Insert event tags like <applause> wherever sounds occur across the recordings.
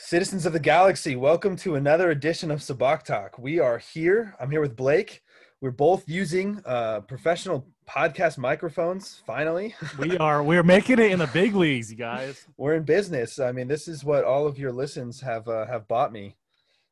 Citizens of the Galaxy, welcome to another edition of Sabacc Talk. We are here. I'm here with Blake. We're both using uh, professional podcast microphones. Finally, we are we're making it in the big leagues, you guys. <laughs> We're in business. I mean, this is what all of your listens have uh, have bought me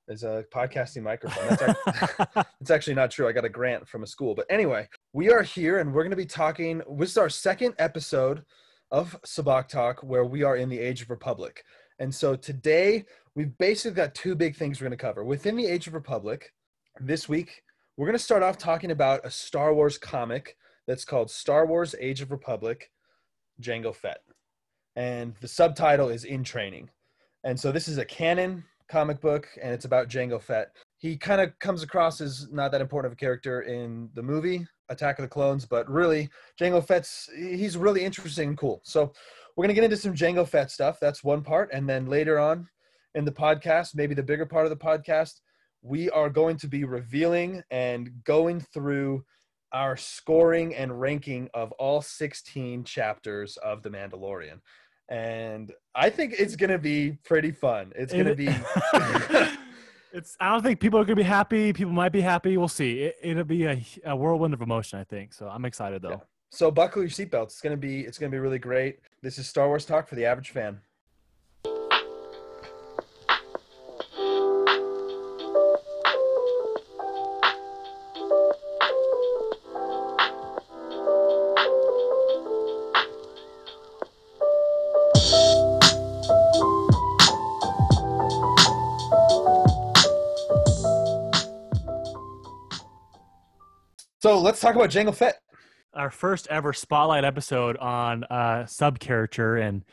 is a podcasting microphone. That's actually, <laughs> it's actually not true. I got a grant from a school, but anyway, we are here and we're going to be talking. This is our second episode of Sabacc Talk, where we are in the Age of Republic. And so today we've basically got two big things we're going to cover. Within the Age of Republic, this week, we're going to start off talking about a Star Wars comic that's called Star Wars Age of Republic Jango Fett. And the subtitle is In Training. And so this is a canon comic book and it's about Jango Fett. He kind of comes across as not that important of a character in the movie Attack of the Clones, but really Jango Fett's he's really interesting and cool. So we're going to get into some Jango Fett stuff. That's one part. And then later on in the podcast, maybe the bigger part of the podcast, we are going to be revealing and going through our scoring and ranking of all 16 chapters of The Mandalorian. And I think it's going to be pretty fun. It's going to be. <laughs> it's. I don't think people are going to be happy. People might be happy. We'll see. It, will be a, a whirlwind of emotion, I think. So I'm excited, though. Yeah. So buckle your seatbelts. It's gonna be it's gonna be really great. This is Star Wars talk for the average fan. So let's talk about Jango Fett our first ever spotlight episode on uh sub character and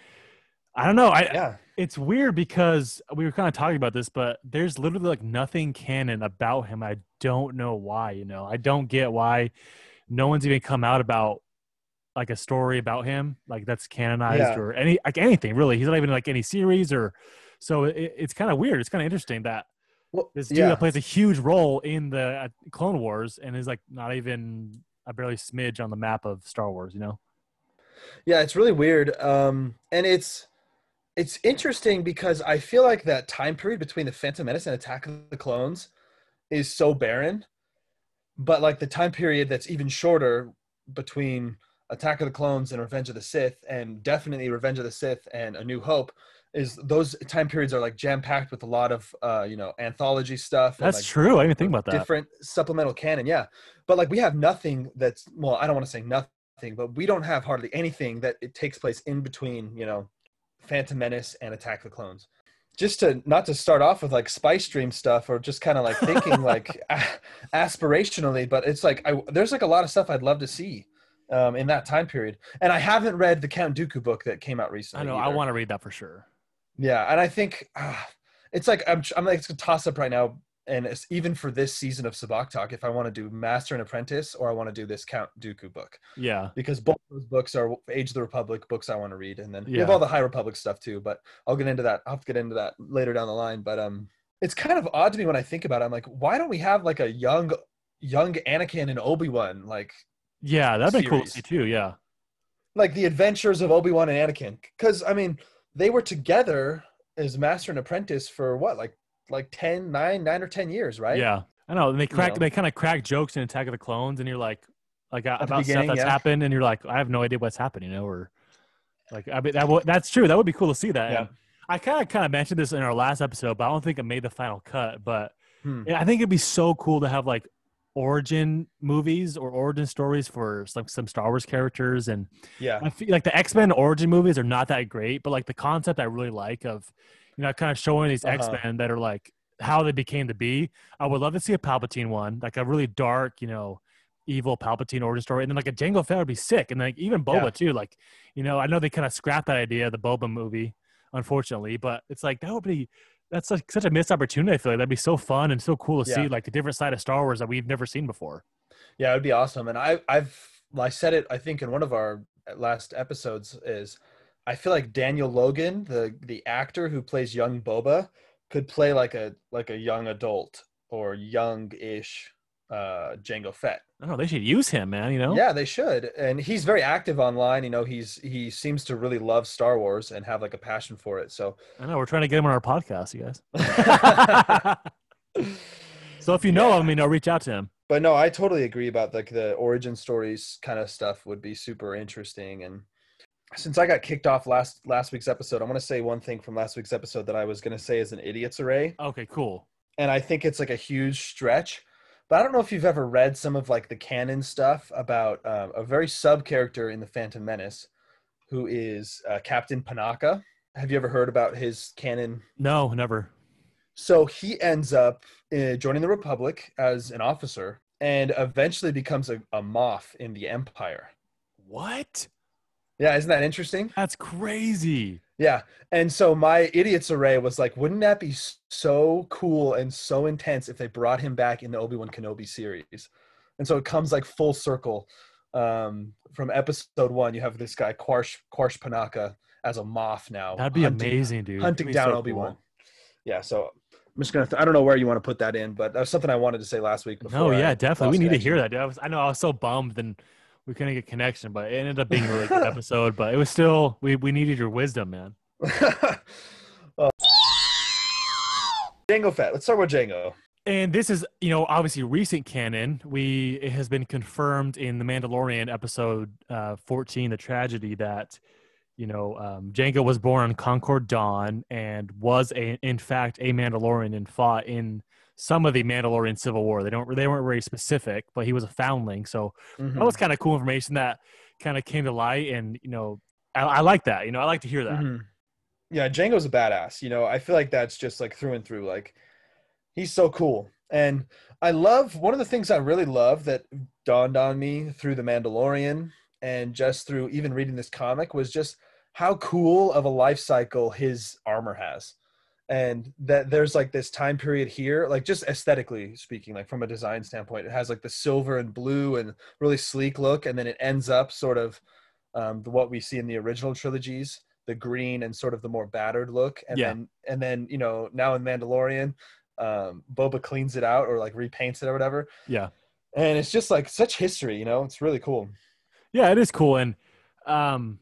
I don't know. I yeah. it's weird because we were kind of talking about this, but there's literally like nothing canon about him. I don't know why, you know. I don't get why no one's even come out about like a story about him, like that's canonized yeah. or any like anything really. He's not even like any series or so it, it's kind of weird. It's kind of interesting that well, this dude yeah. that plays a huge role in the uh, Clone Wars and is like not even a barely smidge on the map of Star Wars, you know? Yeah, it's really weird. Um, and it's it's interesting because I feel like that time period between the Phantom Menace and Attack of the Clones is so barren. But like the time period that's even shorter between Attack of the Clones and Revenge of the Sith, and definitely Revenge of the Sith and A New Hope, is those time periods are like jam packed with a lot of uh, you know anthology stuff. That's like true. I didn't think about that. Different supplemental canon, yeah. But like we have nothing that's well, I don't want to say nothing, but we don't have hardly anything that it takes place in between, you know, Phantom Menace and Attack the Clones. Just to not to start off with like Spice Dream stuff or just kind of like thinking <laughs> like aspirationally, but it's like I, there's like a lot of stuff I'd love to see um, in that time period. And I haven't read the Count Dooku book that came out recently. I know. Either. I want to read that for sure. Yeah, and I think uh, it's like I'm I'm like it's a toss up right now, and it's even for this season of Sabacc Talk, if I want to do Master and Apprentice or I want to do this Count Dooku book. Yeah, because both those books are Age of the Republic books I want to read, and then yeah. we have all the High Republic stuff too. But I'll get into that. I'll have to get into that later down the line. But um, it's kind of odd to me when I think about it. I'm like, why don't we have like a young young Anakin and Obi Wan like? Yeah, that'd be cool to see too. Yeah, like the adventures of Obi Wan and Anakin, because I mean they were together as master and apprentice for what like like 10 9 9 or 10 years right yeah i know and they crack you know? they kind of crack jokes in attack of the clones and you're like like At about stuff that's yeah. happened and you're like i have no idea what's happened you know or like i mean that w- that's true that would be cool to see that yeah. And i kind of kind of mentioned this in our last episode but i don't think it made the final cut but hmm. i think it'd be so cool to have like origin movies or origin stories for like some Star Wars characters and yeah I feel like the X-Men origin movies are not that great but like the concept I really like of you know kind of showing these uh-huh. X-Men that are like how they became to be I would love to see a Palpatine one like a really dark you know evil Palpatine origin story and then like a Jango Fett would be sick and like even Boba yeah. too like you know I know they kind of scrapped that idea the Boba movie unfortunately but it's like that would be that's like such a missed opportunity. I feel like that'd be so fun and so cool to yeah. see like the different side of Star Wars that we've never seen before. Yeah, it'd be awesome. And I, I've, I said it, I think in one of our uh, last episodes is I feel like Daniel Logan, the, the actor who plays young Boba could play like a, like a young adult or young ish uh, Jango Fett. Oh, they should use him, man. You know? Yeah, they should. And he's very active online. You know, he's he seems to really love Star Wars and have like a passion for it. So I know we're trying to get him on our podcast, you guys. <laughs> so if you know yeah. him, you know, reach out to him. But no, I totally agree about like the origin stories kind of stuff would be super interesting. And since I got kicked off last last week's episode, I'm gonna say one thing from last week's episode that I was gonna say is an idiot's array. Okay, cool. And I think it's like a huge stretch but I don't know if you've ever read some of like the canon stuff about uh, a very sub character in the Phantom Menace, who is uh, Captain Panaka. Have you ever heard about his canon? No, never. So he ends up uh, joining the Republic as an officer, and eventually becomes a, a Moff in the Empire. What? Yeah, isn't that interesting? That's crazy. Yeah. And so my idiot's array was like, wouldn't that be so cool and so intense if they brought him back in the Obi Wan Kenobi series? And so it comes like full circle. Um, from episode one, you have this guy Quarsh Quarsh Panaka as a Moff now. That'd be hunting, amazing, dude. Hunting down so Obi Wan. Cool. Yeah. So I'm just gonna. Th- I don't know where you want to put that in, but that was something I wanted to say last week. No, yeah, I definitely. We need to hear that. Dude. I was. I know. I was so bummed. Then we couldn't get connection, but it ended up being a really good <laughs> episode. But it was still we we needed your wisdom, man. <laughs> uh, Jango Fett. Let's start with Jango. And this is, you know, obviously recent canon. We it has been confirmed in the Mandalorian episode uh, 14, the tragedy that, you know, um, Jango was born on Concord Dawn and was a, in fact a Mandalorian and fought in some of the Mandalorian Civil War. They don't they weren't very specific, but he was a foundling, so mm-hmm. that was kind of cool information that kind of came to light. And you know, I, I, like that. You know, I like to hear that. Mm-hmm. Yeah, Jango's a badass. You know, I feel like that's just like through and through. Like he's so cool, and I love one of the things I really love that dawned on me through the Mandalorian and just through even reading this comic was just how cool of a life cycle his armor has and that there's like this time period here like just aesthetically speaking like from a design standpoint it has like the silver and blue and really sleek look and then it ends up sort of um, the, what we see in the original trilogies the green and sort of the more battered look and yeah. then and then you know now in mandalorian um, boba cleans it out or like repaints it or whatever. Yeah. And it's just like such history you know? It's really cool. Yeah it is cool and um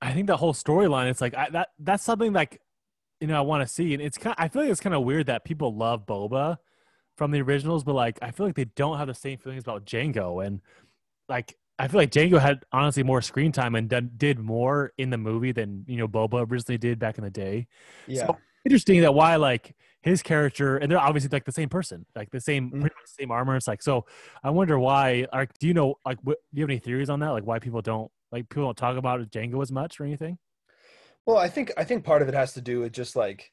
i think the whole storyline it's like I, that that's something like you know I want to see. And it's kind. Of, I feel like it's kind of weird that people love Boba from the originals, but like I feel like they don't have the same feelings about Jango. And like I feel like Jango had honestly more screen time and done, did more in the movie than you know Boba originally did back in the day. Yeah. So interesting that why like his character and they're obviously like the same person, like the same mm-hmm. same armor. It's like so. I wonder why. Like, do you know like what, do you have any theories on that? Like why people don't like people don't talk about Jango as much or anything? Well, I think I think part of it has to do with just like,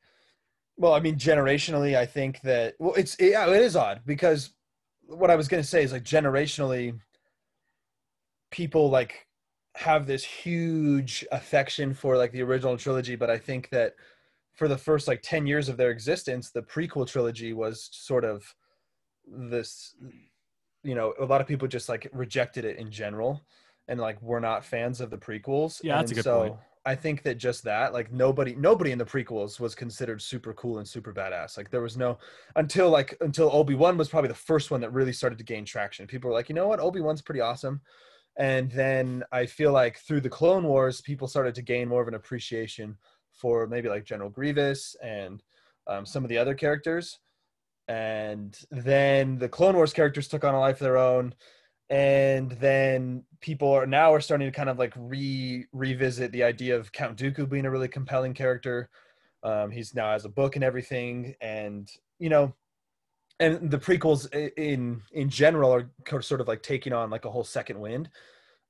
well, I mean, generationally, I think that well, it's yeah, it is odd because what I was gonna say is like generationally, people like have this huge affection for like the original trilogy, but I think that for the first like 10 years of their existence the prequel trilogy was sort of this you know a lot of people just like rejected it in general and like were not fans of the prequels. Yeah that's a good so, point I think that just that, like nobody, nobody in the prequels was considered super cool and super badass. Like there was no until like until Obi Wan was probably the first one that really started to gain traction. People were like, you know what, Obi Wan's pretty awesome. And then I feel like through the Clone Wars, people started to gain more of an appreciation for maybe like General Grievous and um, some of the other characters. And then the Clone Wars characters took on a life of their own and then people are now are starting to kind of like re revisit the idea of Count Dooku being a really compelling character. Um, he's now has a book and everything, and you know, and the prequels in in general are sort of like taking on like a whole second wind.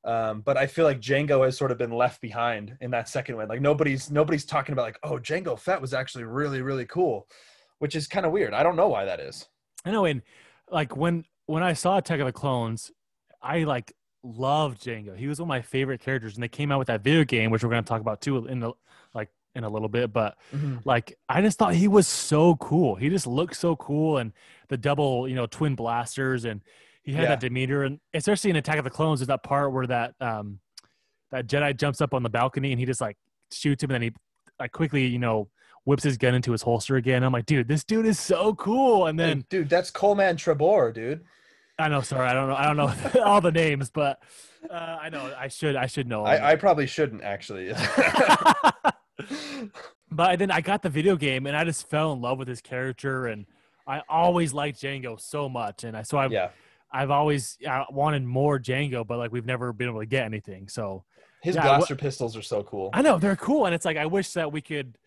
Um, but I feel like Jango has sort of been left behind in that second wind. Like nobody's nobody's talking about like, oh, Jango Fett was actually really really cool, which is kind of weird. I don't know why that is. I know, and like when when I saw Attack of the Clones, I like loved Jango. He was one of my favorite characters, and they came out with that video game, which we're going to talk about too in the like in a little bit. But mm-hmm. like, I just thought he was so cool. He just looked so cool, and the double, you know, twin blasters, and he had yeah. that demeanor, and especially in Attack of the Clones, there's that part where that um that Jedi jumps up on the balcony and he just like shoots him, and then he like quickly, you know. Whips his gun into his holster again. I'm like, dude, this dude is so cool. And then, dude, that's Coleman Trebor, dude. I know. Sorry, I don't know. I don't know <laughs> all the names, but uh, I know I should. I should know. I, I probably shouldn't actually. <laughs> <laughs> but then I got the video game and I just fell in love with his character and I always liked Jango so much and I so I yeah. I've always uh, wanted more Jango, but like we've never been able to get anything. So his yeah, blaster pistols are so cool. I know they're cool, and it's like I wish that we could.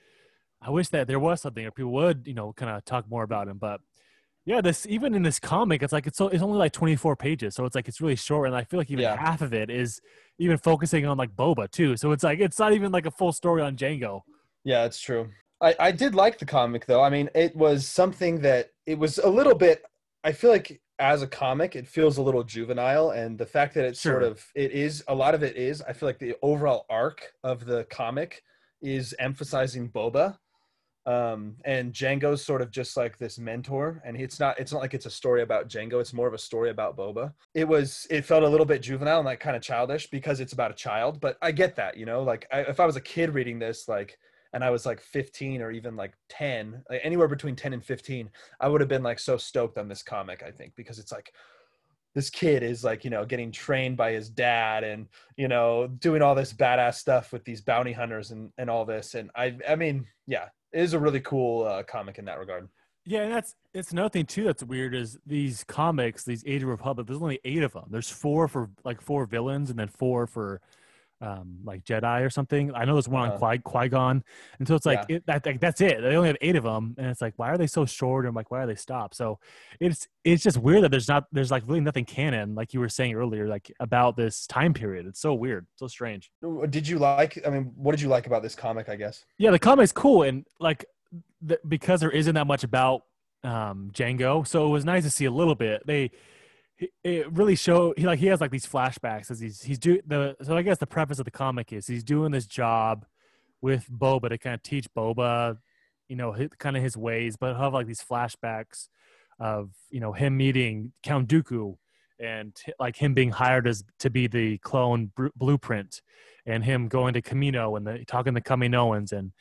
I wish that there was something, or people would, you know, kind of talk more about him. But yeah, this even in this comic, it's like it's so it's only like 24 pages, so it's like it's really short, and I feel like even yeah. half of it is even focusing on like Boba too. So it's like it's not even like a full story on Jango. Yeah, it's true. I I did like the comic though. I mean, it was something that it was a little bit. I feel like as a comic, it feels a little juvenile, and the fact that it's sure. sort of it is a lot of it is. I feel like the overall arc of the comic is emphasizing Boba, um, and Jango's sort of just like this mentor, and it's not it's not like it's a story about Jango. It's more of a story about Boba. It was it felt a little bit juvenile and like kind of childish because it's about a child, but I get that, you know, like I, if I was a kid reading this, like and I was like 15 or even like 10, like anywhere between 10 and 15, I would have been like so stoked on this comic, I think, because it's like this kid is like, you know, getting trained by his dad and, you know, doing all this badass stuff with these bounty hunters and, and all this. And I, I mean, yeah, is a really cool uh, comic in that regard. Yeah, and that's it's another thing too that's weird is these comics, these Age of Republic. There's only eight of them. There's four for like four villains, and then four for um, like Jedi or something. I know there's one uh-huh. on Qui Qui Gon, and so it's like yeah. it, that, like that's it. They only have eight of them, and it's like why are they so short? And like why are they stopped? So it's it's just weird that there's not there's like really nothing canon, like you were saying earlier, like about this time period. It's so weird, so strange. Did you like? I mean, what did you like about this comic? I guess. Yeah, the comic's cool, and like the, because there isn't that much about um, Jango, so it was nice to see a little bit. They it really show he like he has like these flashbacks as he's he's doing the so I guess the preface of the comic is he's doing this job with Boba to kind of teach Boba, you know, his, kind of his ways, but have like these flashbacks of you know him meeting Count Dooku and like him being hired as to be the clone br- blueprint and him going to Kamino and the, talking to Kaminoans and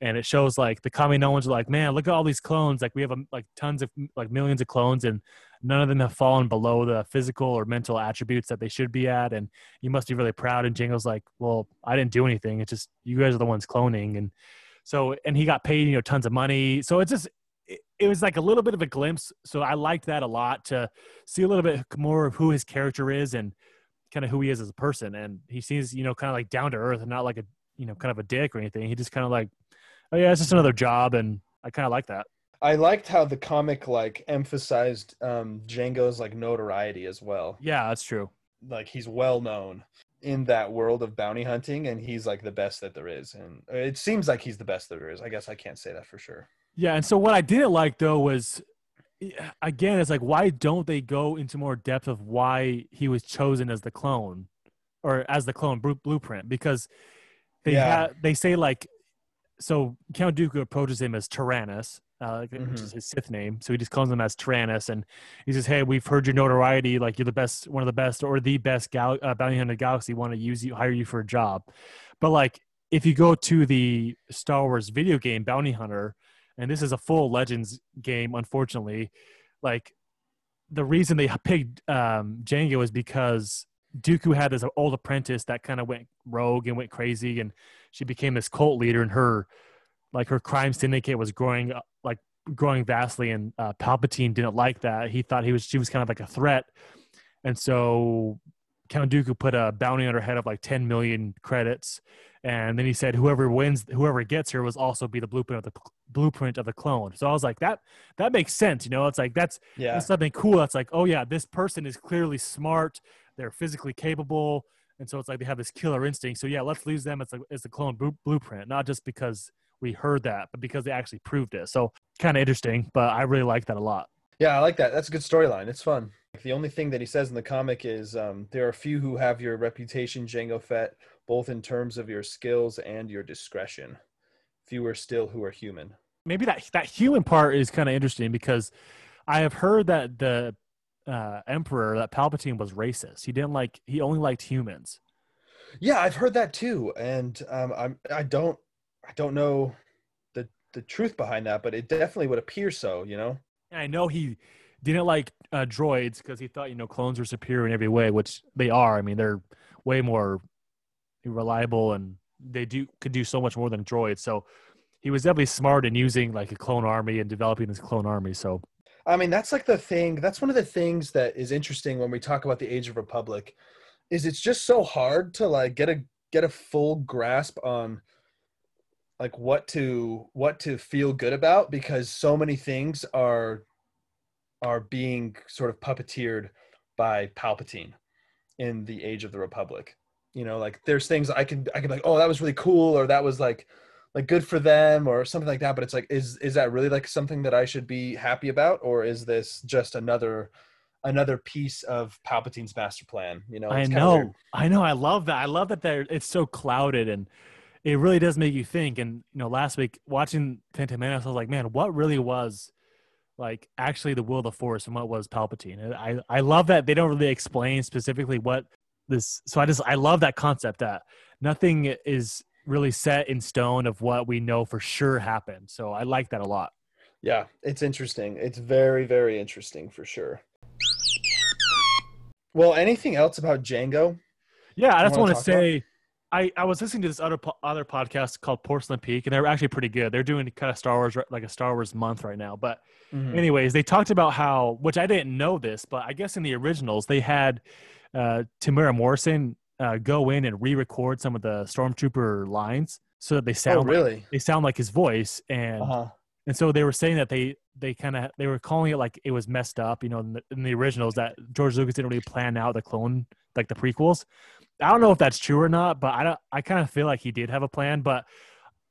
and it shows like the Kaminoans are like, man, look at all these clones. Like we have um, like tons of like millions of clones, and none of them have fallen below the physical or mental attributes that they should be at. And you must be really proud. And Jango's like, well, I didn't do anything. It's just you guys are the ones cloning. And so, and he got paid, you know, tons of money. So it's just, it was like a little bit of a glimpse. So I liked that a lot to see a little bit more of who his character is and kind of who he is as a person. And he seems, you know, kind of like down to earth and not like a, you know, kind of a dick or anything. He just kind of like, oh yeah, it's just another job. And I kind of like that. I liked how the comic like emphasized um, Jango's like notoriety as well. Yeah, that's true. Like he's well known in that world of bounty hunting, and he's like the best that there is. And it seems like he's the best that there is. I guess I can't say that for sure. Yeah, and so what I didn't like though was again, it's like why don't they go into more depth of why he was chosen as the clone or as the clone blueprint? Because they yeah. they say like so Count Dooku approaches him as Tyrannus, uh, mm-hmm. which is his Sith name. So he just calls him as Tyrannus, and he says, "Hey, we've heard your notoriety. Like you're the best, one of the best, or the best gal- uh, bounty hunter galaxy. Want to use you, hire you for a job." But like, if you go to the Star Wars video game Bounty Hunter, and this is a full Legends game, unfortunately, like the reason they picked um, Jango is because Dooku had this old apprentice that kind of went rogue and went crazy, and she became this cult leader, and her like her crime syndicate was growing growing vastly and uh, palpatine didn't like that. He thought he was she was kind of like a threat. And so count dooku put a bounty on her head of like 10 million credits. And then he said whoever wins whoever gets her was also be the blueprint of the blueprint of the clone. So i was like that that makes sense you know? It's like that's yeah. that's something cool. That's like oh yeah this person is clearly smart. They're physically capable. And so it's like they have this killer instinct. So yeah let's lose them as a, as the clone blueprint not just because we heard that, but because they actually proved it. So kind of interesting, but I really like that a lot. Yeah, I like that. That's a good storyline. It's fun. The only thing that he says in the comic is um, there are few who have your reputation, Jango Fett, both in terms of your skills and your discretion. Fewer still who are human. Maybe that that human part is kind of interesting because I have heard that the uh, emperor, that Palpatine, was racist. He didn't like. He only liked humans. Yeah, I've heard that too, and um, I'm I don't I don't know the the truth behind that, but it definitely would appear so. You know. I know he didn't like uh, droids because he thought you know clones were superior in every way, which they are. I mean, they're way more reliable and they do could do so much more than droids. So he was definitely smart in using like a clone army and developing this clone army. So I mean, that's like the thing. That's one of the things that is interesting when we talk about the Age of Republic, is it's just so hard to like get a get a full grasp on like what to what to feel good about because so many things are are being sort of puppeteered by Palpatine in the Age of the Republic. You know, like there's things I can I can be like, oh, that was really cool, or that was like like good for them, or something like that. But it's like, is is that really like something that I should be happy about, or is this just another another piece of Palpatine's master plan? You know, I know, I know, I love that. I love that there it's so clouded and it really does make you think. And you know, last week watching Phantom Menace, I was like, man, what really was like actually the will of the force and what was palpatine And i i love that they don't really explain specifically what this so i just i love that concept that nothing is really set in stone of what we know for sure happened so i like that a lot yeah it's interesting it's very very interesting for sure well anything else about Jango? yeah i just want to say about? I, I was listening to this other other podcast called Porcelain Peak, and they're actually pretty good. They're doing kind of Star Wars like a Star Wars month right now. But mm-hmm. anyways, they talked about how, which I didn't know this, but I guess in the originals they had uh, Temuera Morrison uh, go in and re-record some of the Stormtrooper lines so that they sound oh, really like, they sound like his voice, and uh-huh. and so they were saying that they they kind of they were calling it like it was messed up, you know, in the, in the originals that George Lucas didn't really plan out the clone like the prequels. I don't know if that's true or not, but I don't, I kind of feel like he did have a plan. But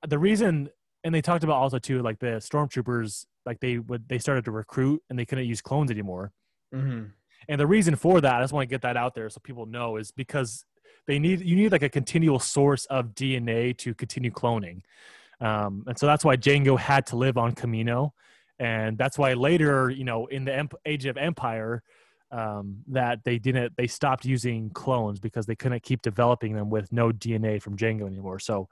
the reason, and they talked about also too, like the stormtroopers, like they would they started to recruit and they couldn't use clones anymore. Mm-hmm. And the reason for that, I just want to get that out there so people know, is because they need you need like a continual source of DNA to continue cloning. Um, and so that's why Jango had to live on Kamino, and that's why later, you know, in the Age of Empire, um, that they didn't they stopped using clones because they couldn't keep developing them with no DNA from Jango anymore. So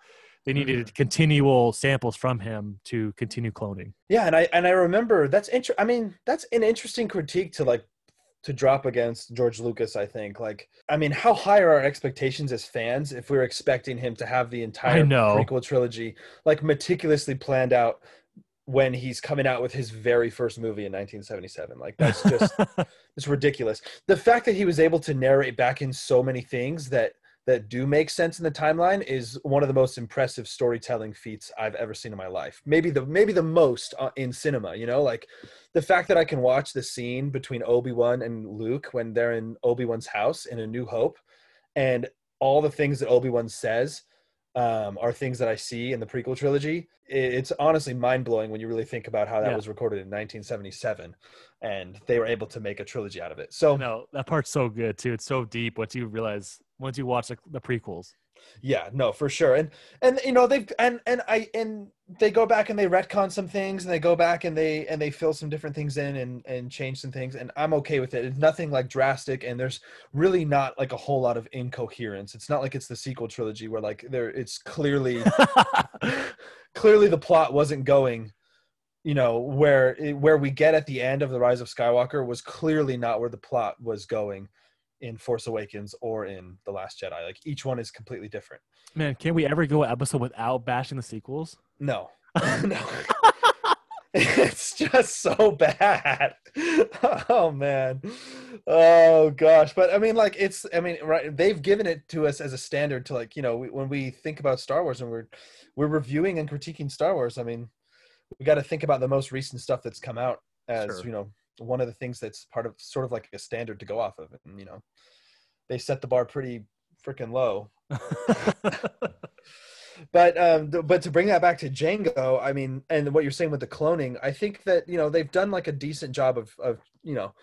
they needed mm-hmm. continual samples from him to continue cloning. Yeah, and I and I remember that's inter- I mean that's an interesting critique to like to drop against George Lucas. I think like I mean how high are our expectations as fans if we're expecting him to have the entire prequel trilogy like meticulously planned out when he's coming out with his very first movie in 1977 like that's just <laughs> it's ridiculous. The fact that he was able to narrate back in so many things that that do make sense in the timeline is one of the most impressive storytelling feats I've ever seen in my life. Maybe the maybe the most uh, in cinema, you know, like the fact that I can watch the scene between Obi-Wan and Luke when they're in Obi-Wan's house in A New Hope and all the things that Obi-Wan says um, are things that I see in the prequel trilogy. It's honestly mind blowing when you really think about how that yeah. was recorded in 1977, and they were able to make a trilogy out of it. So no, that part's so good too. It's so deep once you realize once you watch the, the prequels. Yeah, no, for sure. And and you know they've and and I and they go back and they retcon some things and they go back and they and they fill some different things in and and change some things and I'm okay with it. It's nothing like drastic and there's really not like a whole lot of incoherence. It's not like it's the sequel trilogy where like there it's clearly <laughs> clearly the plot wasn't going you know where where we get at the end of the rise of skywalker was clearly not where the plot was going in Force Awakens or in The Last Jedi. Like each one is completely different. Man, can we ever go an episode without bashing the sequels? No. <laughs> <laughs> no. <laughs> it's just so bad. oh man. Oh gosh. But I mean like it's I mean right they've given it to us as a standard to like, you know, we, when we think about Star Wars and we're we're reviewing and critiquing Star Wars, I mean, we got to think about the most recent stuff that's come out as, sure. you know, one of the things that's part of sort of like a standard to go off of and you know they set the bar pretty freaking low. <laughs> But um but to bring that back to jango I mean and what you're saying with the cloning I think that you know they've done like a decent job of of you know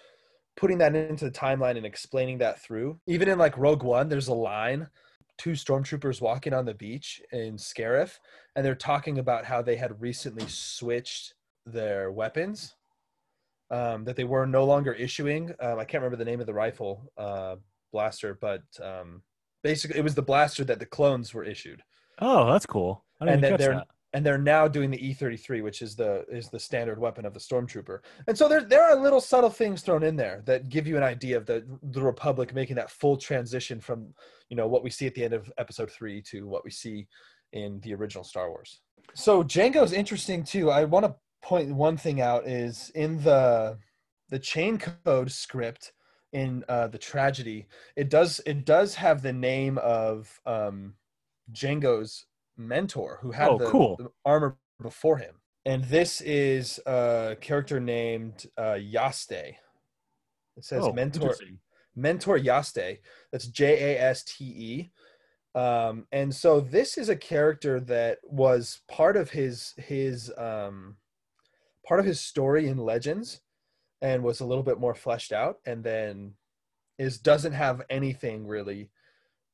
putting that into the timeline and explaining that through. Even in like Rogue One there's a line two stormtroopers walking on the beach in Scarif and they're talking about how they had recently switched their weapons um, that they were no longer issuing. Um, I can't remember the name of the rifle uh, blaster, but um, basically it was the blaster that the clones were issued. Oh, that's cool. and that they're that. and they're now doing the E33, which is the is the standard weapon of the stormtrooper. And so there there are little subtle things thrown in there that give you an idea of the the Republic making that full transition from you know what we see at the end of Episode three to what we see in the original Star Wars. So Jango's interesting too. I want to point one thing out is in the the chain code script in uh, the tragedy it does it does have the name of um Jango's mentor who had oh, the, cool. the, armor before him. And this is a character named uh, Yaste. It says oh, mentor mentor Yaste. That's J A S T E. Um, and so this is a character that was part of his his um, part of his story in Legends, and was a little bit more fleshed out, and then is doesn't have anything really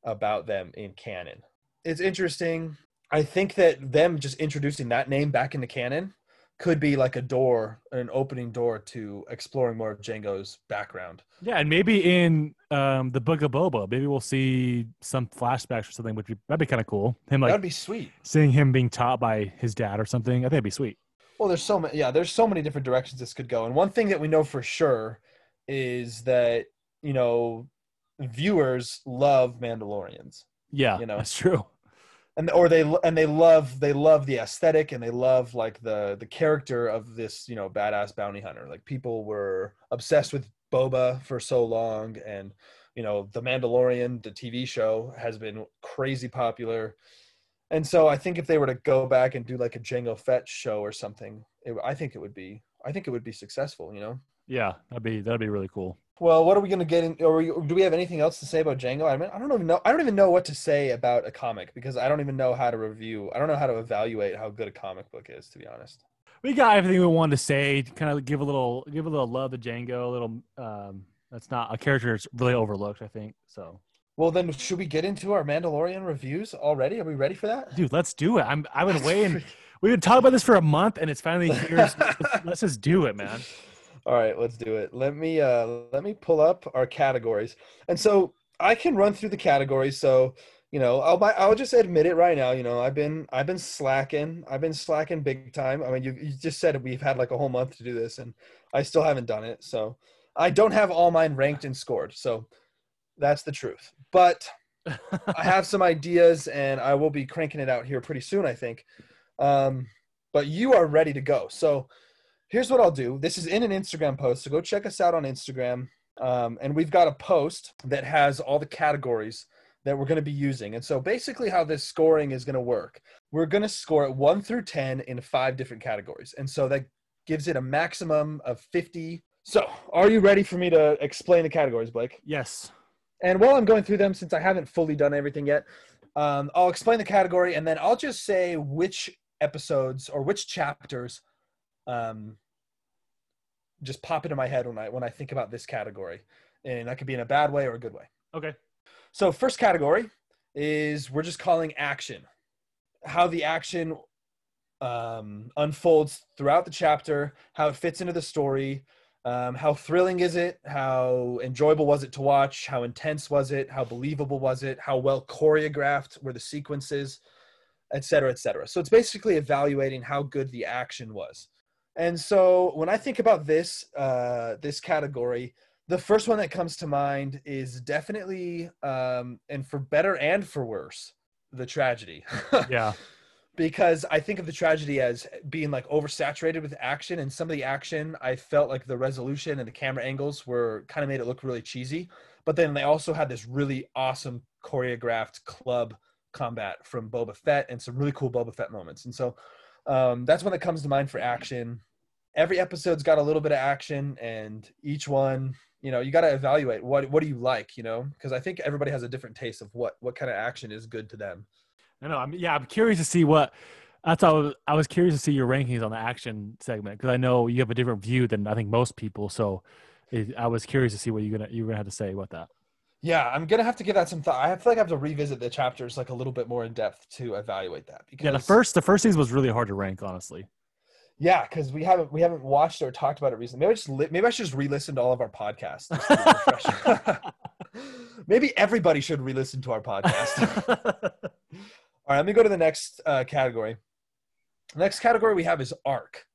about them in canon. It's interesting. I think that them just introducing that name back into canon could be like a door, an opening door to exploring more of Jango's background. Yeah, and maybe in um, the Book of Boba, maybe we'll see some flashbacks or something, which would be, that'd be kind of cool. Him like that'd be sweet. Seeing him being taught by his dad or something, I think it'd be sweet. Well, there's so many. Yeah, there's so many different directions this could go, and one thing that we know for sure is that you know viewers love Mandalorians. Yeah, you know that's true and or they and they love they love the aesthetic and they love like the the character of this you know badass bounty hunter like people were obsessed with boba for so long and you know the mandalorian the tv show has been crazy popular and so i think if they were to go back and do like a Jango fett show or something it, i think it would be i think it would be successful you know yeah that'd be that'd be really cool well, what are we going to get in? Or do we have anything else to say about Jango? I mean, I don't even know. I don't even know what to say about a comic because I don't even know how to review. I don't know how to evaluate how good a comic book is, to be honest. We got everything we wanted to say. Kind of give a little, give a little love to Jango. A little. Um, that's not a character that's really overlooked. I think so. Well, then, should we get into our Mandalorian reviews already? Are we ready for that, dude? Let's do it. I'm. I've been waiting. We've been talking about this for a month, and it's finally <laughs> here. let's, let's just do it, man. All right, let's do it. Let me uh let me pull up our categories. And so I can run through the categories. So, you know, I'll I'll just admit it right now, you know, I've been I've been slacking. I've been slacking big time. I mean, you you just said we've had like a whole month to do this and I still haven't done it. So, I don't have all mine ranked and scored. So, that's the truth. But I <laughs> have some ideas and I will be cranking it out here pretty soon, I think. Um, but you are ready to go. So, here's what I'll do. This is in an Instagram post, so go check us out on Instagram. Um, and we've got a post that has all the categories that we're going to be using. And so basically, how this scoring is going to work, we're going to score it one through 10 in five different categories. And so that gives it a maximum of 50. So, are you ready for me to explain the categories, Blake? Yes. And while I'm going through them, since I haven't fully done everything yet, um, I'll explain the category and then I'll just say which episodes or which chapters um, just pop into my head when I when I think about this category, and that could be in a bad way or a good way. Okay. So first category is we're just calling action, how the action um, unfolds throughout the chapter, how it fits into the story, um, how thrilling is it, how enjoyable was it to watch, how intense was it, how believable was it, how well choreographed were the sequences, et cetera, et cetera. So it's basically evaluating how good the action was. And so when I think about this uh, this category, the first one that comes to mind is definitely, um, and for better and for worse, the tragedy. <laughs> yeah. Because I think of the tragedy as being like oversaturated with action, and some of the action I felt like the resolution and the camera angles were kind of made it look really cheesy. But then they also had this really awesome choreographed club combat from Boba Fett and some really cool Boba Fett moments. And so um, that's one that comes to mind for action. Every episode's got a little bit of action, and each one, you know, you got to evaluate what what do you like, you know, because I think everybody has a different taste of what what kind of action is good to them. I know. I'm yeah. I'm curious to see what. That's how I was, I was curious to see your rankings on the action segment because I know you have a different view than I think most people. So it, I was curious to see what you're gonna you're gonna have to say about that. Yeah, I'm gonna have to give that some thought. I feel like I have to revisit the chapters like a little bit more in depth to evaluate that. Because yeah, the first the first season was really hard to rank, honestly. Yeah, because we haven't we haven't watched or talked about it recently. Maybe I just li- maybe I should just re-listen to all of our podcasts. <laughs> maybe everybody should re-listen to our podcast. <laughs> all right, let me go to the next uh, category. next category we have is arc.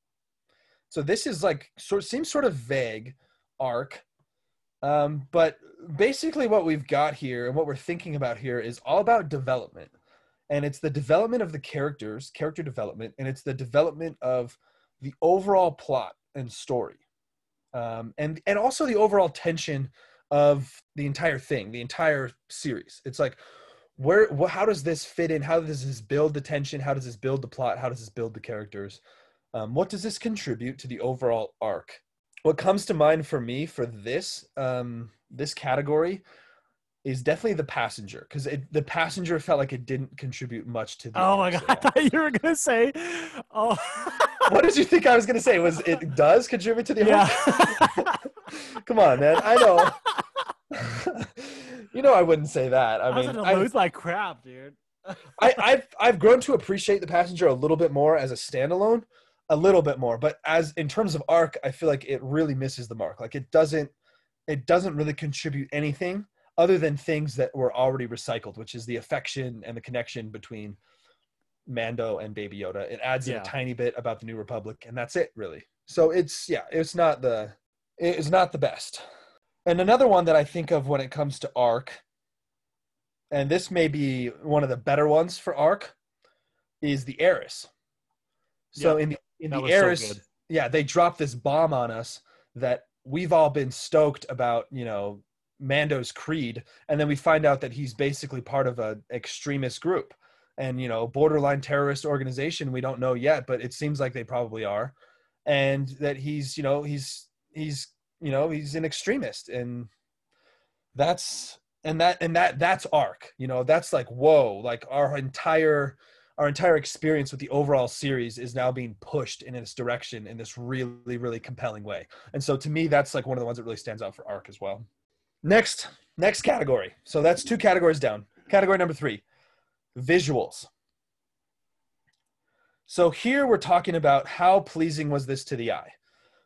So this is like sort seems sort of vague, arc. Um, but basically what we've got here and what we're thinking about here is all about development. And it's the development of the characters, character development, and it's the development of the overall plot and story. Um, and and also the overall tension of the entire thing, the entire series. It's like where how does this fit in? How does this build the tension? How does this build the plot? How does this build the characters? Um, what does this contribute to the overall arc? What comes to mind for me for this um, this category is definitely the passenger because the passenger felt like it didn't contribute much to the oh my god i thought you were gonna say oh. <laughs> What did you think i was gonna say? Was it does contribute to the yeah. <laughs> come on man i know <laughs> you know I wouldn't say that. I, I mean, I lose like crap, dude. I, I've I've grown to appreciate the passenger a little bit more as a standalone, a little bit more. But as in terms of arc, I feel like it really misses the mark. Like it doesn't it doesn't really contribute anything other than things that were already recycled, which is the affection and the connection between Mando and Baby Yoda. It adds yeah. a tiny bit about the New Republic, and that's it, really. So it's yeah, it's not the it's not the best. And another one that I think of when it comes to arc, and this may be one of the better ones for arc, is the heiress. So in the in the heiress, so yeah, they drop this bomb on us that we've all been stoked about, you know, Mando's creed, and then we find out that he's basically part of an extremist group. And you know borderline terrorist organization we don't know yet but it seems like they probably are. And that he's you know he's he's you know he's an extremist and that's and that and that that's arc you know that's like whoa like our entire our entire experience with the overall series is now being pushed in this direction in this really really compelling way. And so to me that's like one of the ones that really stands out for arc as well. Next next category. So that's two categories down. Category number three visuals. So here we're talking about how pleasing was this to the eye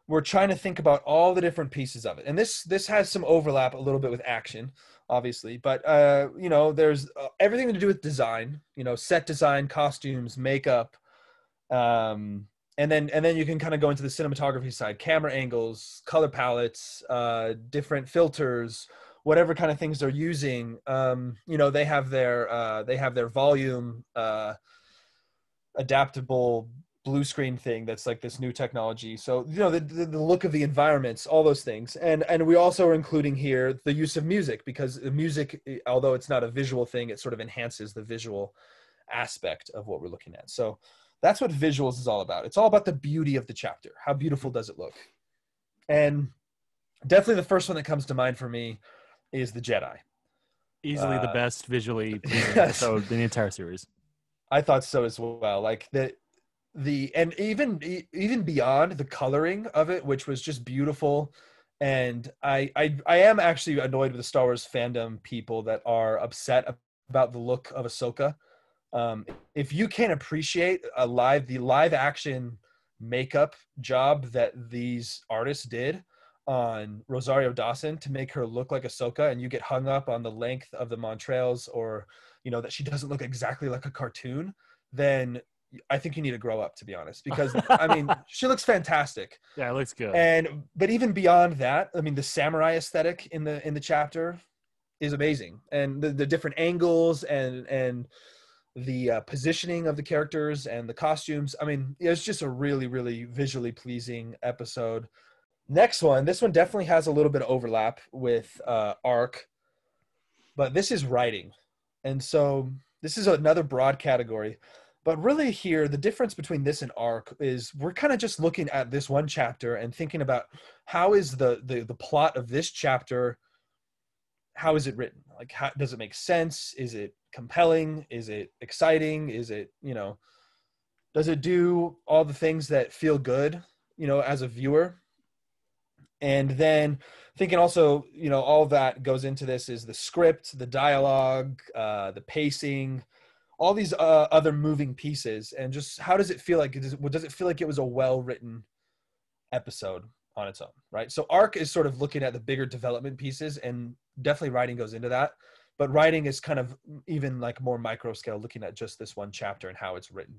we're trying to think about all the different pieces of it. And this this has some overlap a little bit with action obviously but uh you know there's uh, everything to do with design you know set design costumes makeup um and then and then you can kind of go into the cinematography side camera angles color palettes uh different filters whatever kind of things they're using. Um you know they have their uh they have their volume uh adaptable blue screen thing that's like this new technology. So you know the, the, the, look of the environments all those things. And and we also are including here the use of music because the music although it's not a visual thing it sort of enhances the visual aspect of what we're looking at. So that's what visuals is all about. It's all about the beauty of the chapter. How beautiful does it look? And definitely the first one that comes to mind for me is the jedi. Easily uh, the best visually <laughs> yes. in the entire series. I thought so as well. Like the the and even even beyond the coloring of it which was just beautiful. And I, I i am actually annoyed with the star wars fandom people that are upset about the look of ahsoka. Um if you can't appreciate a live the live action makeup job that these artists did on Rosario Dawson to make her look like Ahsoka, and you get hung up on the length of the Montrals or you know that she doesn't look exactly like a cartoon, then I think you need to grow up, to be honest, <laughs> because I mean, she looks fantastic. Yeah, it looks good. And but even beyond that, I mean, the samurai aesthetic in the in the chapter is amazing, and the, the different angles and and the uh, positioning of the characters and the costumes. I mean, it's just a really really visually pleasing episode. Next one, this one definitely has a little bit of overlap with uh, arc, but this is writing, and so this is another broad category but really here the difference between this and arc is we're kind of just looking at this one chapter and thinking about how is the the, the plot of this chapter how is it written? Like how does it make sense? Is it compelling? Is it exciting? Is it you know does it do all the things that feel good you know as a viewer? And then thinking also you know all that goes into this is the script the dialogue uh, the pacing all these uh, other moving pieces and just how does it feel like does it, does it feel like it was a well written episode on its own right so arc is sort of looking at the bigger development pieces and definitely writing goes into that but writing is kind of even like more micro scale looking at just this one chapter and how it's written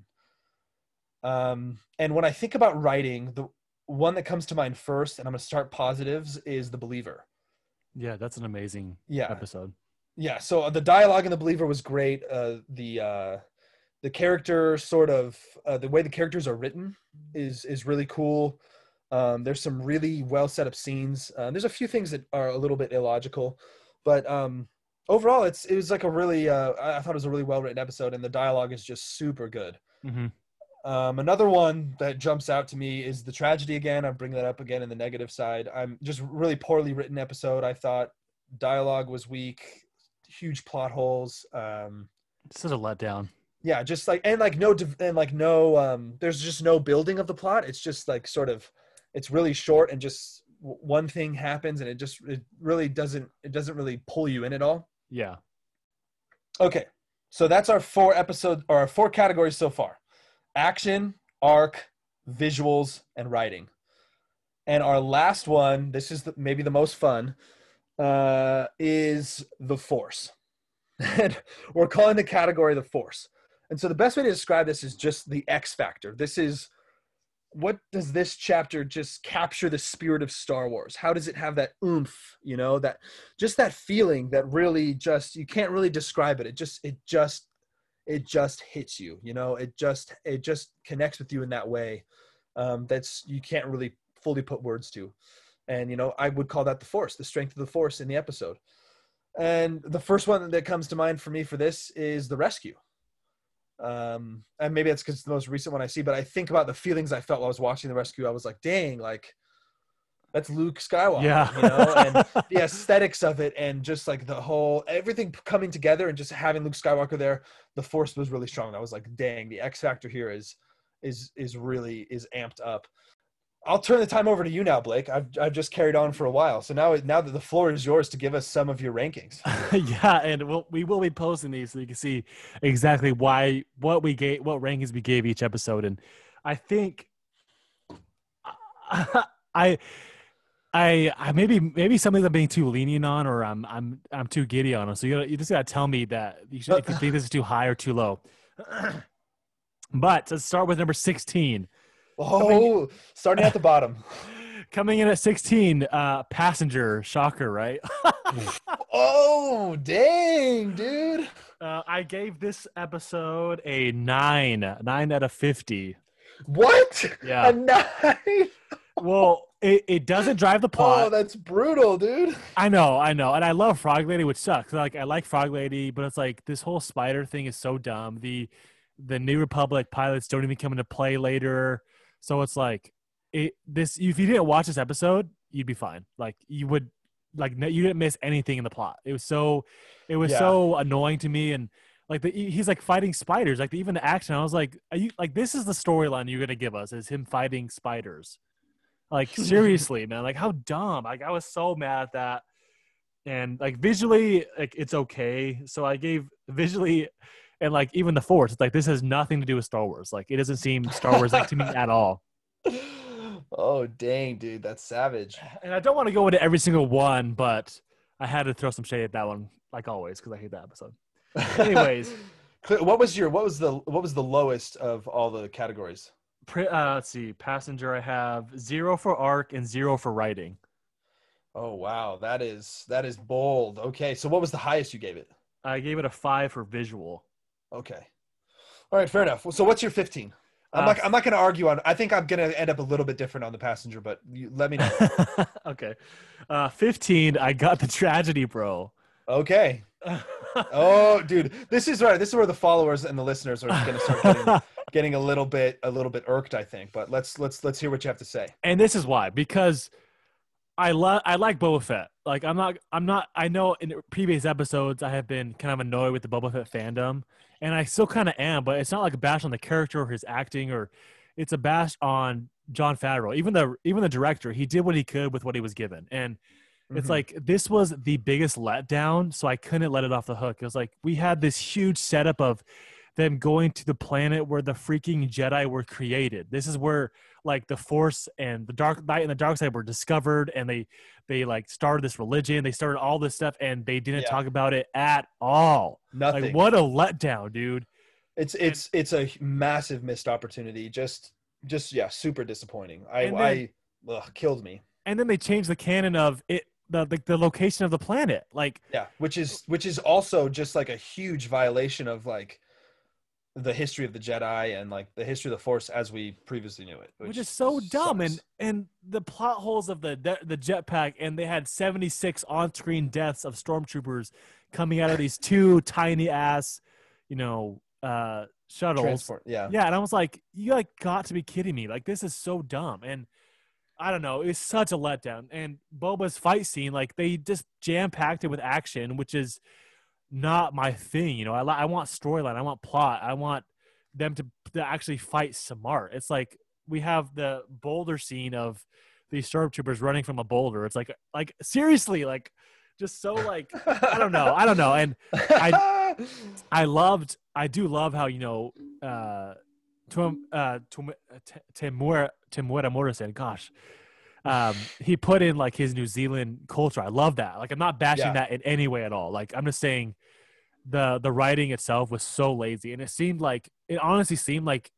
Um, and when I think about writing, the one that comes to mind first, and I'm going to start positives, is The Believer. Yeah, that's an amazing yeah. episode. Yeah, so uh, the dialogue in The Believer was great. Uh, the uh, the character sort of uh, the way the characters are written is is really cool. Um, there's some really well set up scenes. Uh, there's a few things that are a little bit illogical, but um, overall, it's it was like a really uh, I thought it was a really well written episode, and the dialogue is just super good. Mm-hmm. Um, another one that jumps out to me is the tragedy again. I'm bringing that up again in the negative side. I'm just really poorly written episode. I thought dialogue was weak, huge plot holes. Um, such a letdown. Yeah, just like and like no and like no. Um, there's just no building of the plot. It's just like sort of, it's really short and just one thing happens and it just it really doesn't it doesn't really pull you in at all. Yeah. Okay, so that's our four episode or our four categories so far action, arc, visuals, and writing. And our last one, this is the, maybe the most fun, uh, is the force. and <laughs> we're calling the category the force. And so the best way to describe this is just the X factor. This is what does this chapter just capture the spirit of Star Wars? How does it have that oomph, you know, that just that feeling that really just you can't really describe it. It just it just it just hits you you know it just it just connects with you in that way um, that's you can't really fully put words to and you know i would call that the force the strength of the force in the episode and the first one that comes to mind for me for this is the rescue um and maybe that's because it's the most recent one i see but i think about the feelings i felt while i was watching the rescue i was like dang like that's Luke Skywalker. Yeah. You know, and <laughs> the aesthetics of it and just like the whole everything coming together and just having Luke Skywalker there, the force was really strong. I was like, dang, the X factor here is is is really is amped up. I'll turn the time over to you now, Blake. I've I've just carried on for a while, so now now that the floor is yours to give us some of your rankings. <laughs> yeah, and we'll, we will be posting these so you can see exactly why what we gave what rankings we gave each episode, and I think <laughs> I I, I maybe maybe something I'm being too lenient on, or I'm I'm I'm too giddy on. So you gotta, you just gotta tell me that you should, if you think this is too high or too low. <clears throat> but let's start with number sixteen. <laughs> Oh, starting at the bottom. <laughs> Coming in at sixteen, uh, passenger shocker, right? <laughs> oh, dang, dude! Uh, I gave this episode a nine, nine out of fifty. What? Yeah, a nine. well, it, it doesn't drive the plot. Oh, that's brutal, dude. I know, I know, and I love Frog Lady, which sucks. Like I like Frog Lady, but it's like this whole spider thing is so dumb. The the New Republic pilots don't even come into play later, so it's like it. This if you didn't watch this episode, you'd be fine. Like you would, like you didn't miss anything in the plot. It was so, it was yeah. so annoying to me, and like the, he's like fighting spiders. Like the, even the action, I was like, are you like this is the storyline you're gonna give us is him fighting spiders. Like <laughs> seriously, man. Like how dumb. Like I was so mad at that. And like visually, like it's okay. So I gave visually and like even the force, it's like this has nothing to do with Star Wars. Like it doesn't seem Star Wars like to me at all. <laughs> Oh dang, dude, that's savage. And I don't want to go into every single one, but I had to throw some shade at that one, like always, because I hate that episode. Anyways, <laughs> what was your what was the what was the lowest of all the categories? uh, let's see, passenger. I have zero for arc and zero for writing. Oh wow, that is that is bold. Okay, so what was the highest you gave it? I gave it a five for visual. Okay, all right, fair enough. So what's your fifteen? I'm uh, not. I'm not going to argue on. I think I'm going to end up a little bit different on the passenger, but you, let me know. <laughs> okay, uh, fifteen. I got the tragedy, bro. Okay. <laughs> oh, dude, this is right. This is where the followers and the listeners are going to start getting <laughs> getting a little bit a little bit irked, I think. But let's let's let's hear what you have to say. And this is why because I love I like Boba Fett. Like I'm not I'm not I know in previous episodes I have been kind of annoyed with the Boba Fett fandom, and I still kind of am. But it's not like a bash on the character or his acting, or it's a bash on Jon Favreau. Even the even the director, he did what he could with what he was given, and. It's mm-hmm. like this was the biggest letdown, so I couldn't let it off the hook. It was like we had this huge setup of them going to the planet where the freaking Jedi were created. This is where like the Force and the Dark Knight and the Dark Side were discovered, and they they like started this religion. They started all this stuff, and they didn't yeah. talk about it at all. Nothing. Like what a letdown, dude. It's it's and, it's a massive missed opportunity. Just just yeah, super disappointing. I then, I ugh, killed me. And then they changed the canon of it the, the the location of the planet. Like yeah, which is which is also just like a huge violation of like the history of the Jedi and like the history of the Force as we previously knew it, which, which is so sucks. dumb. And and the plot holes of the the jetpack, and they had seventy six on screen deaths of stormtroopers coming out of these two <laughs> tiny ass, you know, uh, shuttles. Transport, yeah, yeah. And I was like, you like got to be kidding me! Like this is so dumb. And I don't know, it's such a letdown. And Boba's fight scene, like they just jam packed it with action, which is not my thing. You know, I I want storyline, I want plot, I want them to, to actually fight smart. It's like we have the boulder scene of these stormtroopers running from a boulder. It's like like seriously, like just so like I don't know, I don't know. And I I loved I do love how you know uh Tim uh Temuera Temuera Morrison, gosh. Um, he put in like his New Zealand culture. I love that. Like I'm not bashing yeah. that in any way at all. Like I'm just saying the the writing itself was so lazy, and it seemed like it honestly seemed like,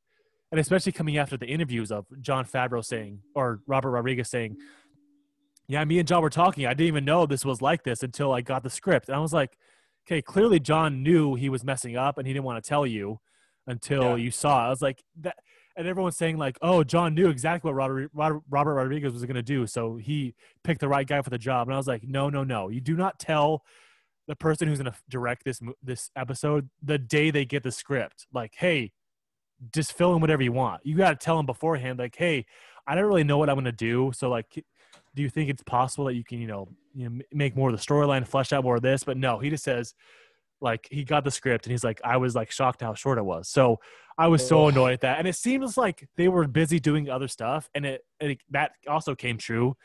and especially coming after the interviews of Jon Favreau saying or Robert Rodriguez saying, "Yeah, me and Jon were talking. I didn't even know this was like this until I got the script." And I was like, "Okay, clearly Jon knew he was messing up, and he didn't want to tell you until yeah. you saw." It. I was like that. And everyone's saying like, "Oh, Jon knew exactly what Robert, Robert Rodriguez was going to do, so he picked the right guy for the job." And I was like, "No, no, no! You do not tell the person who's going to direct this this episode the day they get the script like hey just fill in whatever you want you got to tell them beforehand like hey i don't really know what i'm going to do so like do you think it's possible that you can you know you know make more of the storyline flesh out more of this but no he just says like he got the script and he's like i was like shocked how short it was. So i was so annoyed at that. And it seems like they were busy doing other stuff and it, it that also came true.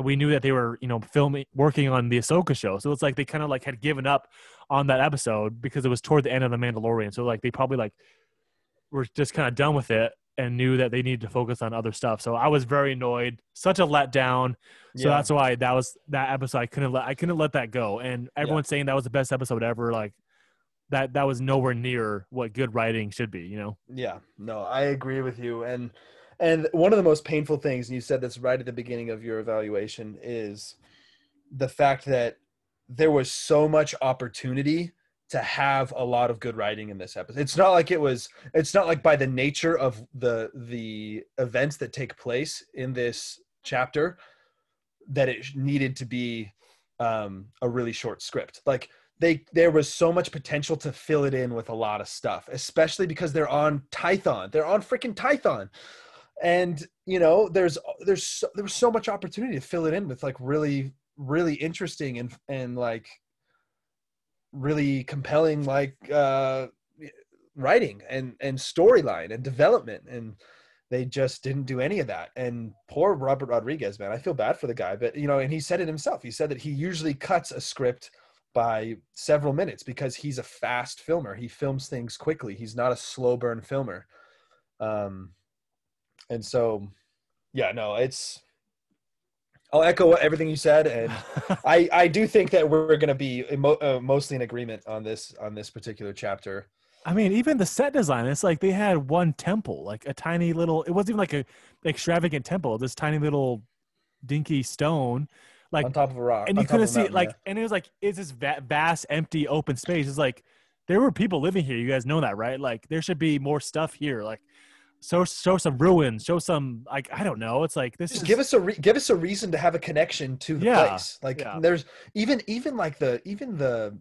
We knew that they were, you know, filming, working on the Ahsoka show. So it's like they kind of like had given up on that episode because it was toward the end of the Mandalorian. So like they probably like were just kind of done with it and knew that they needed to focus on other stuff. So I was very annoyed, such a letdown. So yeah. that's why that was that episode. I couldn't let I couldn't let that go. And everyone's yeah. saying that was the best episode ever. Like that that was nowhere near what good writing should be. You know? Yeah. No, I agree with you. And and one of the most painful things, and you said this right at the beginning of your evaluation, is the fact that there was so much opportunity to have a lot of good writing in this episode. It's not like it was it's not like by the nature of the the events that take place in this chapter that it needed to be um a really short script. Like they there was so much potential to fill it in with a lot of stuff, especially because they're on Tython. They're on freaking Tython and you know there's there's there was so much opportunity to fill it in with like really really interesting and and like really compelling like uh writing and and storyline and development and they just didn't do any of that. And poor robert rodriguez man i feel bad for the guy but you know and he said it himself. He said that he usually cuts a script by several minutes because he's a fast filmer. He films things quickly. He's not a slow burn filmer. Um and so yeah no it's i'll echo everything you said and <laughs> i i do think that we're going to be emo- uh, mostly in agreement on this on this particular chapter I mean, even the set design, it's like they had one temple, like a tiny little, it wasn't even like a extravagant temple, this tiny little dinky stone, like on top of a rock. And you couldn't see it, like, yeah. and it was like, it's this vast, empty, open space. It's like, there were people living here. You guys know that, right? Like, there should be more stuff here. Like, show show some ruins, show some like I don't know. It's like this. Just is, give us a re- give us a reason to have a connection to the yeah, place. Like yeah. there's even even like the even the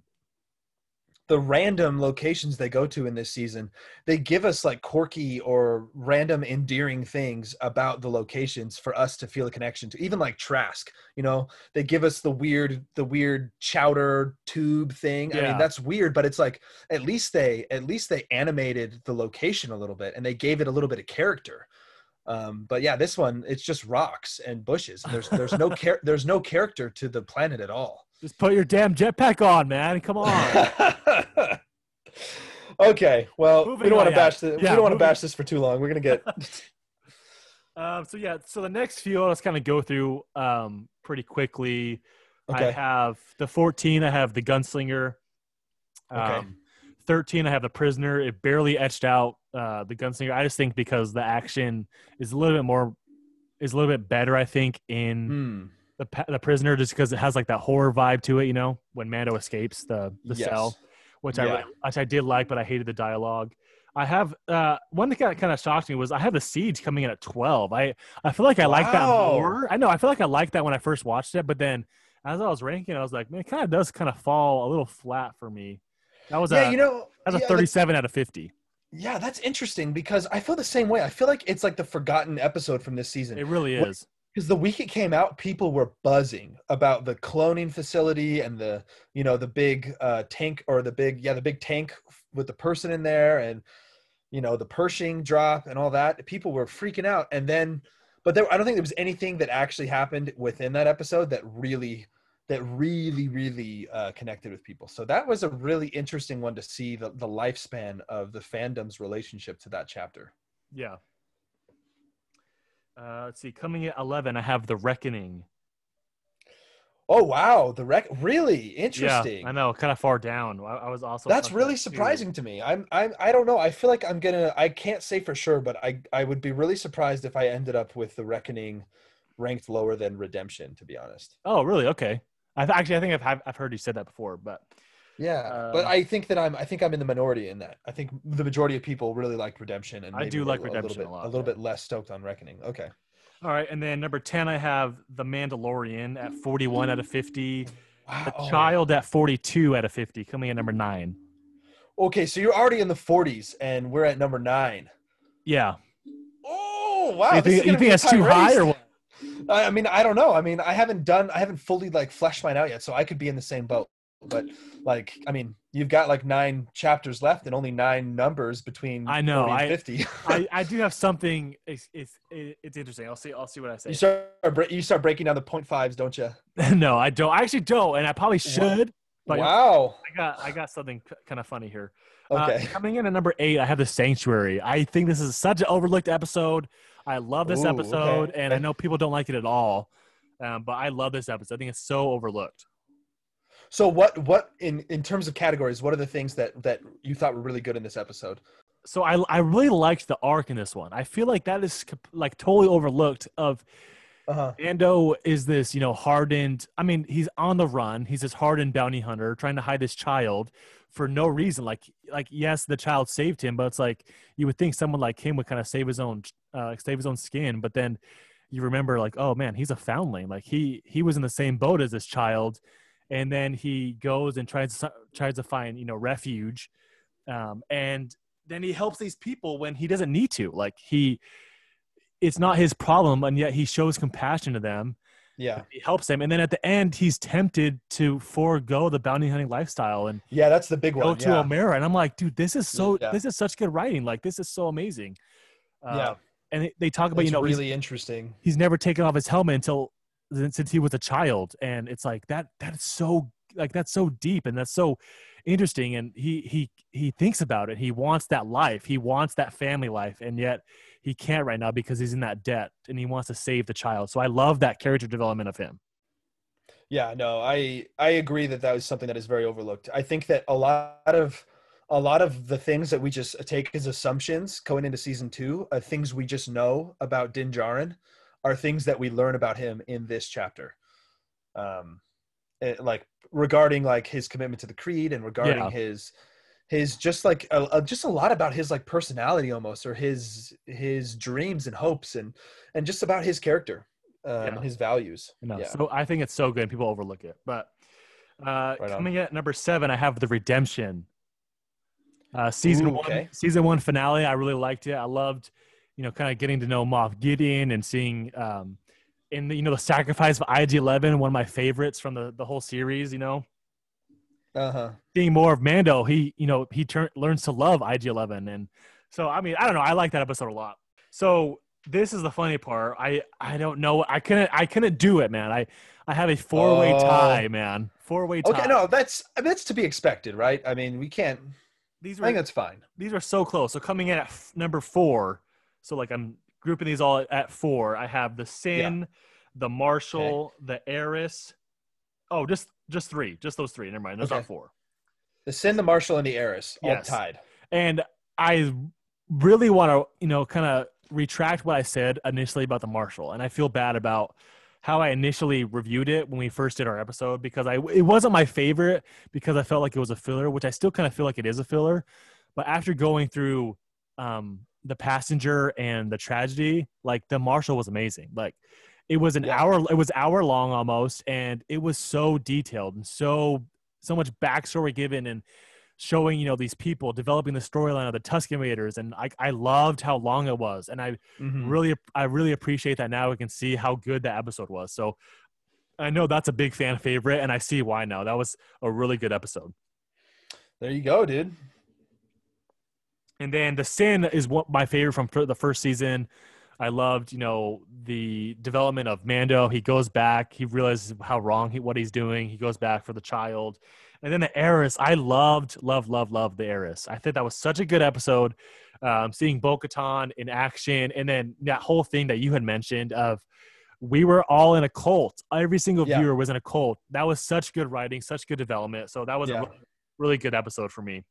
the random locations they go to in this season, they give us like quirky or random endearing things about the locations for us to feel a connection to. Even like Trask, you know, they give us the weird, the weird chowder tube thing. Yeah. I mean, that's weird, but it's like at least they at least they animated the location a little bit and they gave it a little bit of character. Um, but yeah, this one it's just rocks and bushes. There's there's no char- there's no character to the planet at all. Just put your damn jetpack on, man. Come on. <laughs> okay. Well, moving we don't want to bash this. Yeah, we don't want to bash this for too long. We're gonna get. <laughs> <laughs> um. So yeah. So the next few, I'll just kind of go through um pretty quickly. Okay. I have the 14. I have the gunslinger. Um, okay. 13, I have the prisoner. It barely etched out uh, the gunslinger. I just think because the action is a little bit more, is a little bit better. I think in Hmm. The the prisoner, just because it has like that horror vibe to it. You know, when Mando escapes the the Yes. cell, which I Yeah. really, which I did like, but I hated the dialogue. I have uh, one thing that kind of shocked me was I have the siege coming in at 12. I I feel like I like that Wow. more. I know I feel like I liked that when I first watched it, but then as I was ranking, I was like, man, it kind of does kind of fall a little flat for me. That was Yeah, a you know, that's a yeah, 37 out of 50. Yeah, that's interesting because I feel the same way. I feel like it's like the forgotten episode from this season. It really is. Because the week it came out people were buzzing about the cloning facility and the you know the big uh tank or the big yeah the big tank with the person in there and you know the pershing drop and all that. People were freaking out. And then but there i don't think there was anything that actually happened within that episode that really that really really uh, connected with people. So that was a really interesting one to see the, the lifespan of the fandom's relationship to that chapter. Yeah. Uh, let's see. Coming at 11, I have The Reckoning. oh wow the rec really interesting Yeah, I know. Kind of far down. I, I was also. That's really that too. surprising to me. I'm I'm I don't know. I feel like I'm gonna I can't say for sure, but I I would be really surprised if I ended up with the reckoning ranked lower than redemption, to be honest. Oh, really? Okay. I th- actually I think I've I've- I've heard you said that before, but Yeah. but Um, I think that I'm I think I'm in the minority in that. I think the majority of people really like redemption and I do like a little Redemption a bit, lot, a little yeah. bit less stoked on reckoning. Okay. all right. And then number 10, I have The Mandalorian at 41 out of 50. Wow. The Child at 42 out of 50, coming in number nine. Okay, so you're already in the 40s and we're at number 9. Yeah. Oh, wow. you think, you think that's too tight high or what? I I mean, I don't know. I mean, I haven't done, I haven't fully like fleshed mine out yet, so I could be in the same boat. But like, I mean, you've got like nine chapters left and only nine numbers between. I know, and I- fifty. <laughs> I, I do have something. It's, it's, it's interesting. I'll see. I'll see what I say. you start you start breaking down the point fives, don't you? <laughs> no, I don't. I actually don't, and I probably should. But wow. I got I got something kind of funny here. Uh, Okay. coming in at number eight, I have the Sanctuary. I think this is such an overlooked episode. I love this Ooh, episode, okay. and I know people don't like it at all, um, but I love this episode. I think it's so overlooked. So what what in in terms of categories, what are the things that that you thought were really good in this episode? So I I really liked the arc in this one. I feel like that is like totally overlooked. Of Uh huh. Ando is this, you know, hardened. I mean, he's on the run. He's this hardened bounty hunter trying to hide his child for no reason. Like, like yes, the child saved him, but it's like you would think someone like him would kind of save his own, uh, save his own skin. But then you remember, like, oh man, he's a foundling. Like he he was in the same boat as this child, and then he goes and tries to tries to find you know refuge, um, and then he helps these people when he doesn't need to. Like he it's not his problem and yet he shows compassion to them Yeah. he helps them and then at the end he's tempted to forego the bounty hunting lifestyle and Yeah, that's the big go one. to yeah. Omera and I'm like dude this is so Yeah. this is such good writing like this is so amazing uh, Yeah. and they- talk about It's you know he's, really interesting. he's never taken off his helmet until since he was a child and it's like that that's so like that's so deep and that's so interesting and he he he thinks about it. He wants that life. He wants that family life and yet he can't right now because he's in that debt and he wants to save the child. So i love that character development of him. Yeah, no, I I agree that that was something that is very overlooked. I think that a lot of a lot of the things that we just take as assumptions going into season two, uh, things we just know about Din Djarin, are things that we learn about him in this chapter. Um, it- like regarding like his commitment to the creed and regarding Yeah. his his just like a, a- just a lot about his like personality almost or his his dreams and hopes and and just about his character um, Yeah. his values. know yeah. so i think it's so good and people overlook it but uh Right coming at number seven i have the redemption uh season Ooh, one season one finale i really liked it i loved you know kind of getting to know moff gideon and seeing um in the, you know the sacrifice of ig11 one of my favorites from the the whole series you know Uh-huh. seeing more of mando he you know he turn, learns to love ig11 and so i mean i don't know i like that episode a lot so this is the funny part i i don't know i couldn't i couldn't do it man i i have a four-way Oh. tie man four-way tie Okay, no, that's that's to be expected, right? I mean, we can't. these are I were think that's fine. these are so close. So coming in at f- number four, so like I'm grouping these all at four. I have the Sin, the Marshal, the Heiress. Oh, just just three, just those three. Never mind, those Okay. not four. The Sin, the Marshal, and the Heiress all yes. tied. And I really want to, you know, kind of retract what I said initially about the Marshal, and I feel bad about how I initially reviewed it when we first did our episode because I it wasn't my favorite because I felt like it was a filler, which I still kind of feel like it is a filler. But after going through um, the passenger and the tragedy, like the Marshal was amazing. Like it was an yeah. hour, it was hour long almost, and it was so detailed and so so much backstory given and showing you know these people developing the storyline of the Tusken Raiders, and I I loved how long it was, and I mm-hmm. really I really appreciate that now we can see how good that episode was. So I know that's a big fan favorite, and I see why now. That was a really good episode. There you go, dude. And then the sin is what my favorite from the first season. I loved, you know, the development of Mando. He goes back. He realizes how wrong he, what he's doing. He goes back for the child. And then the Heiress, I loved, loved, loved, loved the Heiress. I think that was such a good episode. Um, seeing Bo Katan in action, and then that whole thing that you had mentioned of we were all in a cult. Every single yeah. viewer was in a cult. That was such good writing, such good development. So that was yeah. a really good episode for me.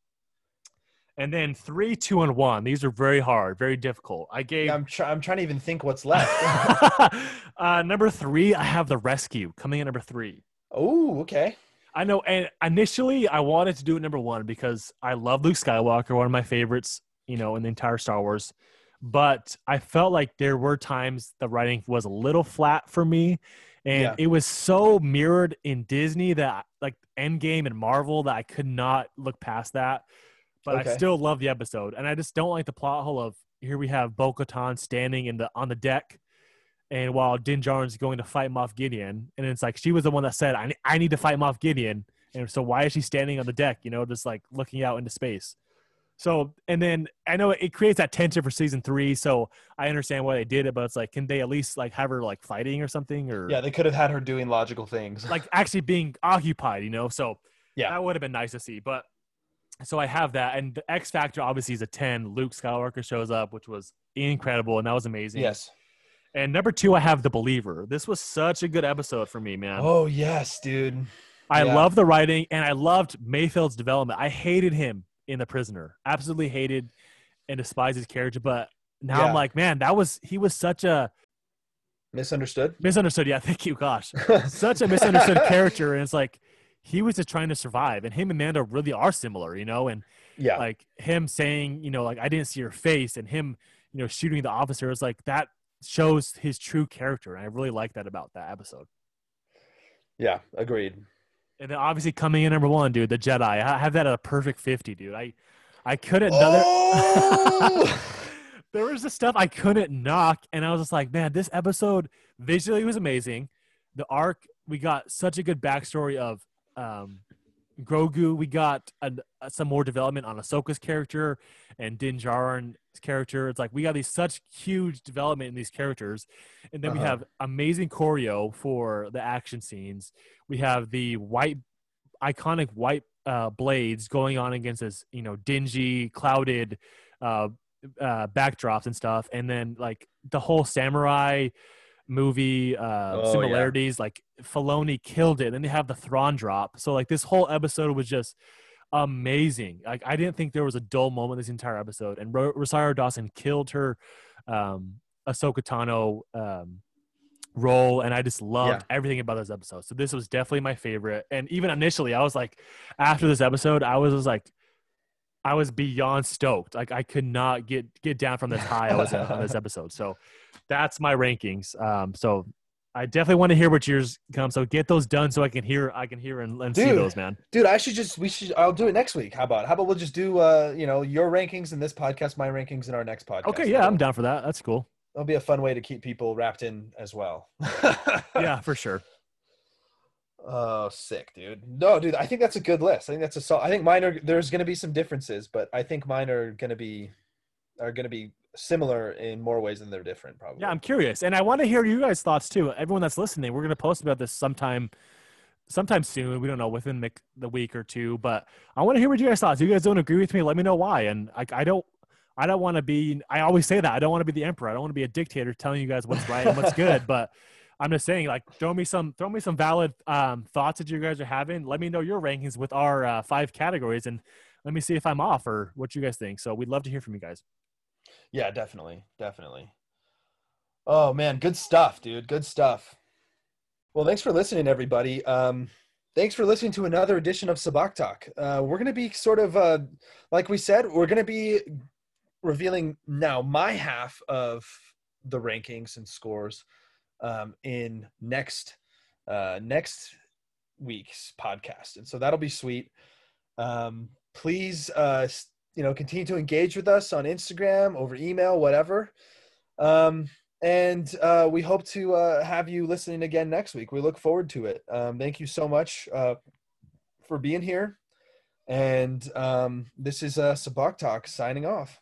And then three, two, and one. These are very hard, very difficult. I gave. Yeah, I'm, tr- I'm trying to even think what's left. <laughs> <laughs> uh, number three, I have the rescue coming in number three. Oh, okay. I know. And initially, I wanted to do it number one because I love Luke Skywalker, one of my favorites, you know, in the entire Star Wars. But I felt like there were times the writing was a little flat for me. And yeah. it was so mirrored in Disney that, like Endgame and Marvel, that I could not look past that. But okay. I still love the episode. And I just don't like the plot hole of here we have Bo Katan standing in the on the deck and while Din Djarin's going to fight Moff Gideon, and it's like she was the one that said, "I I need to fight Moff Gideon," and so why is she standing on the deck? You know, just like looking out into space. So, and then I know it creates that tension for season three. So I understand why they did it, but it's like, can they at least like have her like fighting or something? Or yeah, they could have had her doing logical things, like actually being occupied. You know, so yeah, that would have been nice to see. But so I have that, and the X Factor obviously is a ten. Luke Skywalker shows up, which was incredible, and that was amazing. Yes. And number two, I have The Believer. This was such a good episode for me, man. Oh, yes, dude. I yeah. love the writing and I loved Mayfield's development. I hated him in The Prisoner. Absolutely hated and despised his character. But now yeah. I'm like, man, that was, he was such a, Misunderstood? Misunderstood. Yeah. <laughs> Thank you. Gosh. <laughs> such a misunderstood character. And it's like, he was just trying to survive. And him and Mando really are similar, you know? And yeah, like him saying, you know, like, I didn't see your face and him, you know, shooting the officer. It's like that shows his true character. And I really like that about that episode. Yeah, agreed. And then obviously coming in number one, dude, the Jedi. I have that at a perfect fifty, dude. I I couldn't <laughs> oh! <laughs> there was the stuff I couldn't knock, and I was just like, man, this episode visually was amazing. The arc, we got such a good backstory of um, Grogu. We got a, some more development on Ahsoka's character and Din Djarin's character. It's like we got these such huge development in these characters, and then uh-huh. we have amazing choreo for the action scenes. We have the white, iconic white uh, blades going on against this, you know, dingy, clouded uh, uh, backdrops and stuff, and then like the whole samurai movie uh, oh, similarities. Yeah. Like Filoni killed it. And they have the Thrawn drop. So like this whole episode was just amazing. Like I didn't think there was a dull moment this entire episode. And Rosario Dawson killed her um, Ahsoka Tano um, role, and I just loved yeah. everything about this episode. So this was definitely my favorite. And even initially, I was like, after this episode, I was, was like. I was beyond stoked. Like I could not get get down from this high I was on this <laughs> episode. So that's my rankings. Um, so I definitely want to hear what yours come. So get those done so I can hear I can hear and, and dude, see those, man. Dude, I should just we should I'll do it next week. How about how about we'll just do uh you know your rankings in this podcast, my rankings in our next podcast. Okay, yeah, I'm down for that. That's cool. It'll be a fun way to keep people wrapped in as well. <laughs> yeah, for sure. Oh, sick, dude. No, dude, I think that's a good list. I think that's a solid. I think mine are there's going to be some differences, but I think mine are going to be are going to be similar in more ways than they're different probably yeah i'm curious and i want to hear you guys thoughts too everyone that's listening we're going to post about this sometime sometime soon we don't know within the, the week or two but i want to hear what you guys thoughts if you guys don't agree with me let me know why and I, I don't i don't want to be i always say that i don't want to be the emperor i don't want to be a dictator telling you guys what's right and what's good <laughs> but I'm just saying, like, throw me some, throw me some valid um, thoughts that you guys are having. Let me know your rankings with our uh, five categories, and let me see if I'm off or what you guys think. So we'd love to hear from you guys. Yeah, definitely, definitely. Oh man, good stuff, dude. Good stuff. Well, thanks for listening, everybody. Um, thanks for listening to another edition of Sabacc Talk. Uh, we're going to be sort of, uh, like we said, we're going to be revealing now my half of the rankings and scores um, in next uh, next week's podcast, and so that'll be sweet. Um, please, uh, you know, continue to engage with us on Instagram, over email, whatever. Um, and uh, we hope to uh, have you listening again next week. We look forward to it. Um, thank you so much uh, for being here. And um, this is uh, Sabacc Talk signing off.